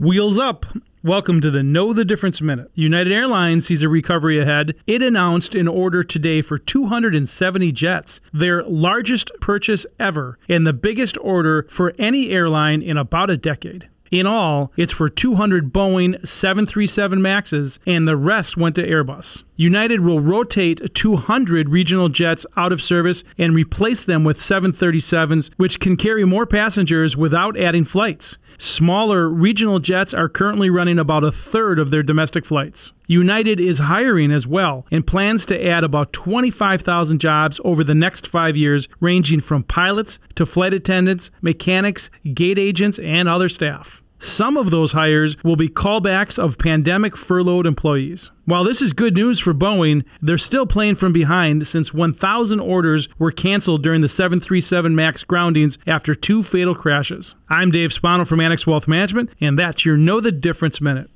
Wheels up. Welcome to the Know the Difference Minute. United Airlines sees a recovery ahead. It announced an order today for 270 jets, their largest purchase ever, and the biggest order for any airline in about a decade. In all, it's for 200 Boeing 737 MAXs, and the rest went to Airbus. United will rotate 200 regional jets out of service and replace them with 737s, which can carry more passengers without adding flights. Smaller regional jets are currently running about a third of their domestic flights. United is hiring as well and plans to add about 25,000 jobs over the next five years, ranging from pilots to flight attendants, mechanics, gate agents, and other staff. Some of those hires will be callbacks of pandemic furloughed employees. While this is good news for Boeing, they're still playing from behind since 1,000 orders were canceled during the 737 MAX groundings after two fatal crashes. I'm Dave Spano from Annex Wealth Management, and that's your Know the Difference Minute.